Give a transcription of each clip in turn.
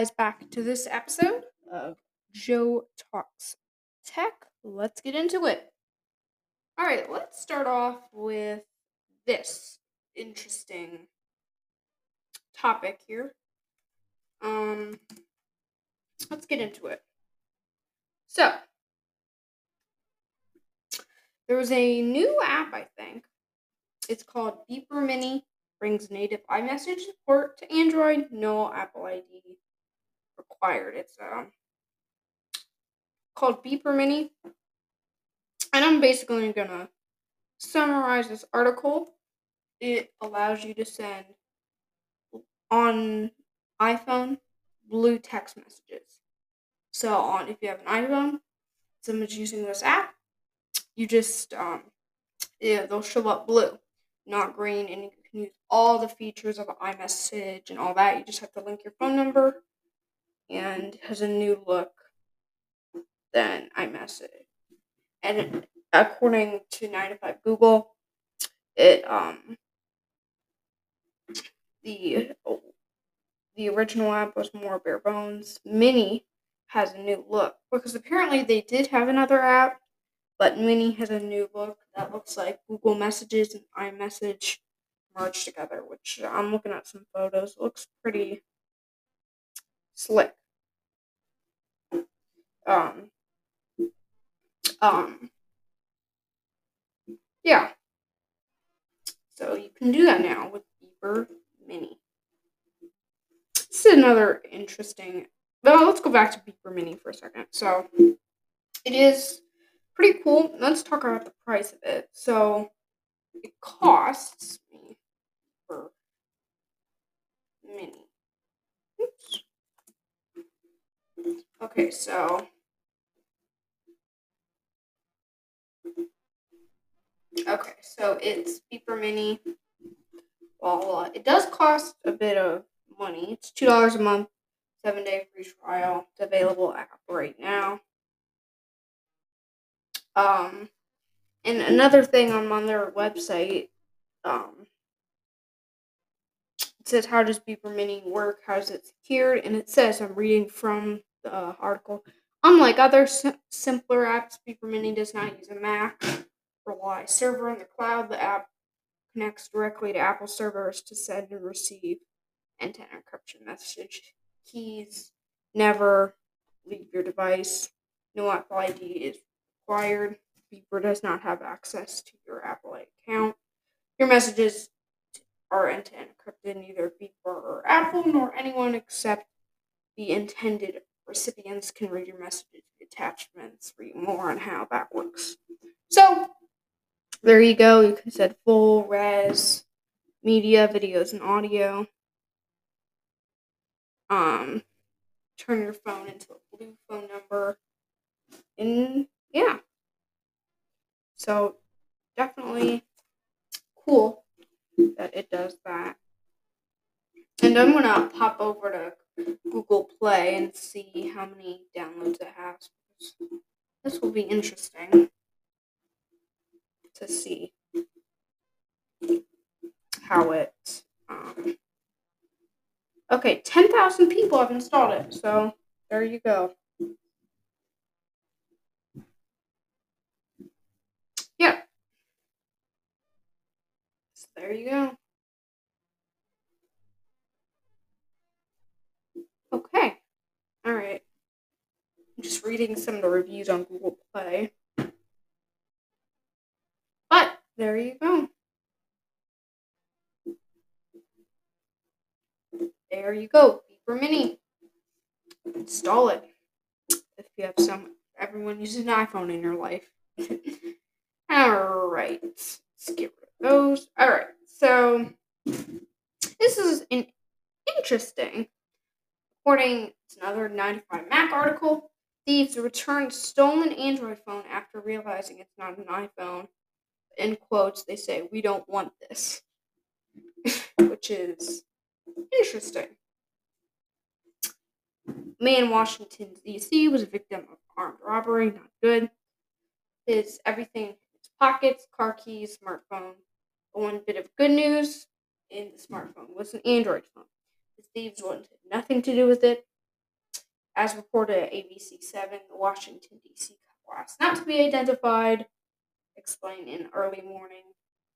guys back to this episode of Joe Talks Tech. Let's get into it. All right, let's start off with this interesting topic here. Um, let's get into it. So, there was a new app, I think. It's called Beeper Mini. Brings native iMessage support to Android. No Apple ID required. It's called Beeper Mini. And I'm basically to summarize this article. It allows you to send on iPhone blue text messages. So on if you have an iPhone, someone's using this app, you just um yeah, they'll show up blue, not green, and you can use all the features of iMessage and all that. You just have to link your phone number and has a new look than iMessage. And according to 9 to 5 Google, it um the the original app was more bare bones. Mini has a new look because apparently they did have another app, but Mini has a new look that looks like Google Messages and iMessage merged together. Which I'm looking at some photos. It looks pretty slick. Um. Um. Yeah. So you can do that now with Beeper Mini. This is another interesting. Well, let's go back to Beeper Mini for a second. So it is pretty cool. Let's talk about the price of it. So it costs me for Mini. Oops. Okay, so okay, so it's Beeper Mini. Well, it does cost a bit of money. It's two dollars a month, seven day free trial. It's available app right now. Um, and another thing on on their website, um, it says how does Beeper Mini work? How is it secured? And it says I'm reading from the article. Unlike other sim- simpler apps, Beeper Mini does not use a Mac Wi server in the cloud. The app connects directly to Apple servers to send and receive end-to-end encryption message. Keys never leave your device. No Apple ID is required. Beeper does not have access to your Apple account. Your messages are end-to-end encrypted. Neither Beeper or Apple nor anyone except the intended recipients can read your messages. Attachments read more on how that works. So there you go. You can set full res media, videos, and audio. Um, turn your phone into a blue phone number, and yeah. So definitely cool that it does that. And I'm gonna pop over to Google Play and see how many downloads it has. This will be interesting to see how it. Um, okay, 10,000 people have installed it, so there you go. Yeah. So there you go. Okay. All right. I'm just reading some of the reviews on Google Play. But there you go. There you go. Beeper Mini. Install it. If you have some, everyone uses an iPhone in your life. All right. Let's get rid of those. All right. So this is an interesting. According to another 9 to 5 Mac article, thieves returned stolen Android phone after realizing it's not an iPhone. In quotes, they say, "We don't want this," which is interesting. Man in Washington, D.C. was a victim of armed robbery. Not good. His everything his pockets, car keys, smartphone. One bit of good news in the smartphone was an Android phone. The thieves wanted nothing to do with it. as reported at ABC 7, the Washington, D.C. class, not to be identified, explained in early morning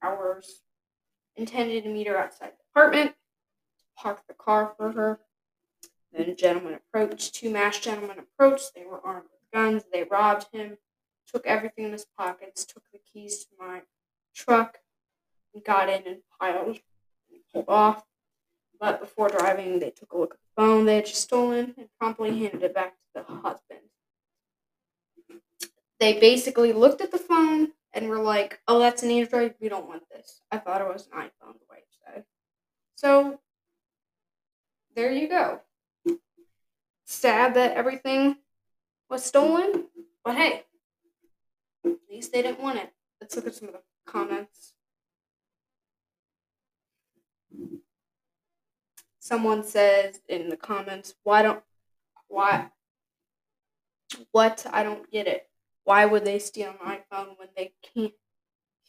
hours, intended to meet her outside the apartment, park the car for her. Then a gentleman approached, two masked gentlemen approached, they were armed with guns, they robbed him, took everything in his pockets, took the keys to my truck, and got in and piled and pulled off. But before driving, they took a look at the phone they had just stolen and promptly handed it back to the husband. They basically looked at the phone and we're like, oh, that's an Android. We don't want this. I thought it was an iPhone, the wife said. So, there you go. Sad that everything was stolen, but hey, at least they didn't want it. Let's look at some of the comments. Someone says in the comments, why don't, why, what? I don't get it. Why would they steal an iPhone when they can't,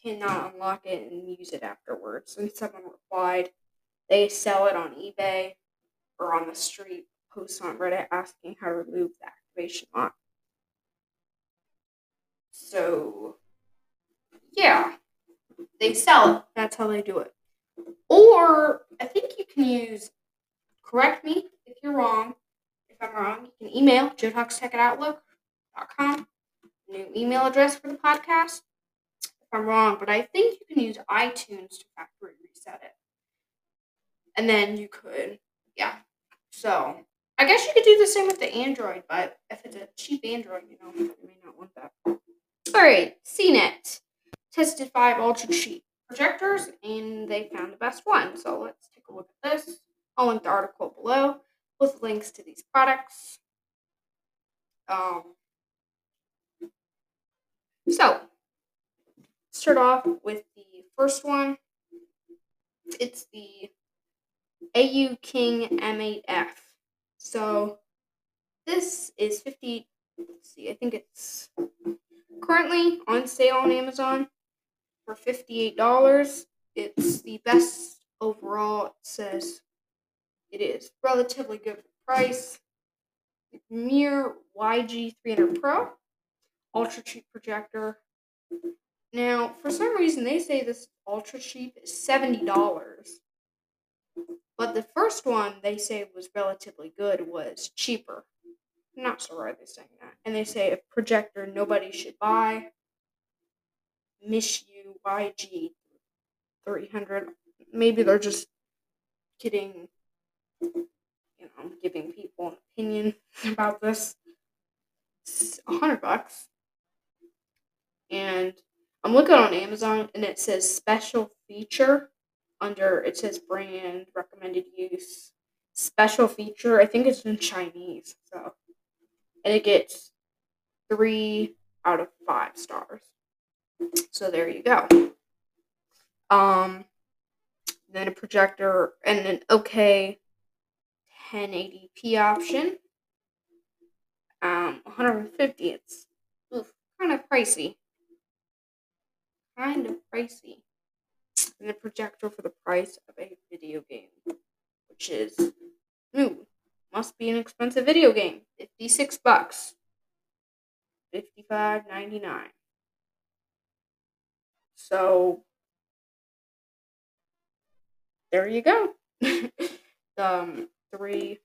cannot unlock it and use it afterwards? And someone replied, they sell it on eBay or on the street, post on Reddit asking how to remove the activation lock. So, yeah, they sell it. That's how they do it. Or I think you can use, correct me if you're wrong. If I'm wrong, you can email joetalkstech at outlook.com. New email address for the podcast. If I'm wrong, but I think you can use iTunes to factory reset it. And then you could, yeah. So I guess you could do the same with the Android, but if it's a cheap Android, you know, you may not want that. All right, CNET tested five ultra cheap projectors and they found the best one. So let's take a look at this. I'll link the article below with links to these products. Um, so, start off with the first one. It's the AuKing M8F. So, this is 50, let's see, I think it's currently on sale on Amazon for $58. It's the best overall. It says it is relatively good price. Mir YG300 Pro, ultra cheap projector. Now, for some reason, they say this ultra cheap is $70. But the first one they say was relatively good was cheaper. I'm not sure why they're saying that. And they say a projector nobody should buy. Miss you YG 300. Maybe they're just kidding, you know, giving people an opinion about this. It's a hundred bucks. And I'm looking on Amazon and it says special feature under it says brand recommended use special feature. I think it's in Chinese. So and it gets three out of five stars. So there you go. Um, then a projector and an okay 1080p option. Um, 150. It's kind of pricey. Kind of pricey. And a projector for the price of a video game, which is ooh, must be an expensive video game. 56 bucks. 55.99. So there you go. um, three.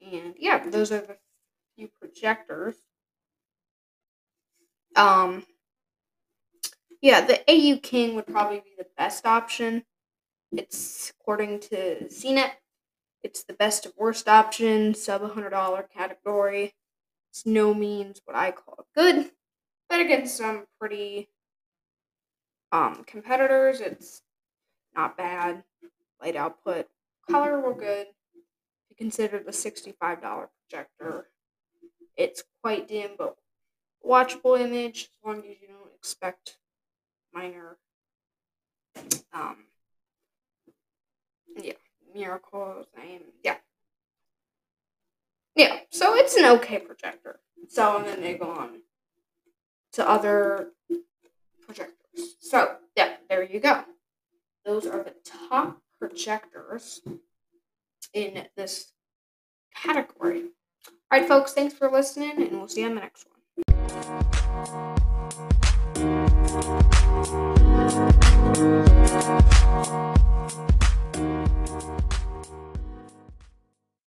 And yeah, those are the few projectors. Um, yeah, the AuKing would probably be the best option. It's according to CNET, it's the best of worst option, sub $100 category. It's no means what I call good, but against some pretty um, competitors, it's not bad. Light output, color were good. If you consider the $65 projector, it's quite dim but watchable image as long as you don't expect minor um yeah miracles and yeah yeah so it's an okay projector so and then they go on to other projectors so, yeah, there you go. Those are the top projectors in this category. All right, folks, thanks for listening, and we'll see you on the next one. Thank you.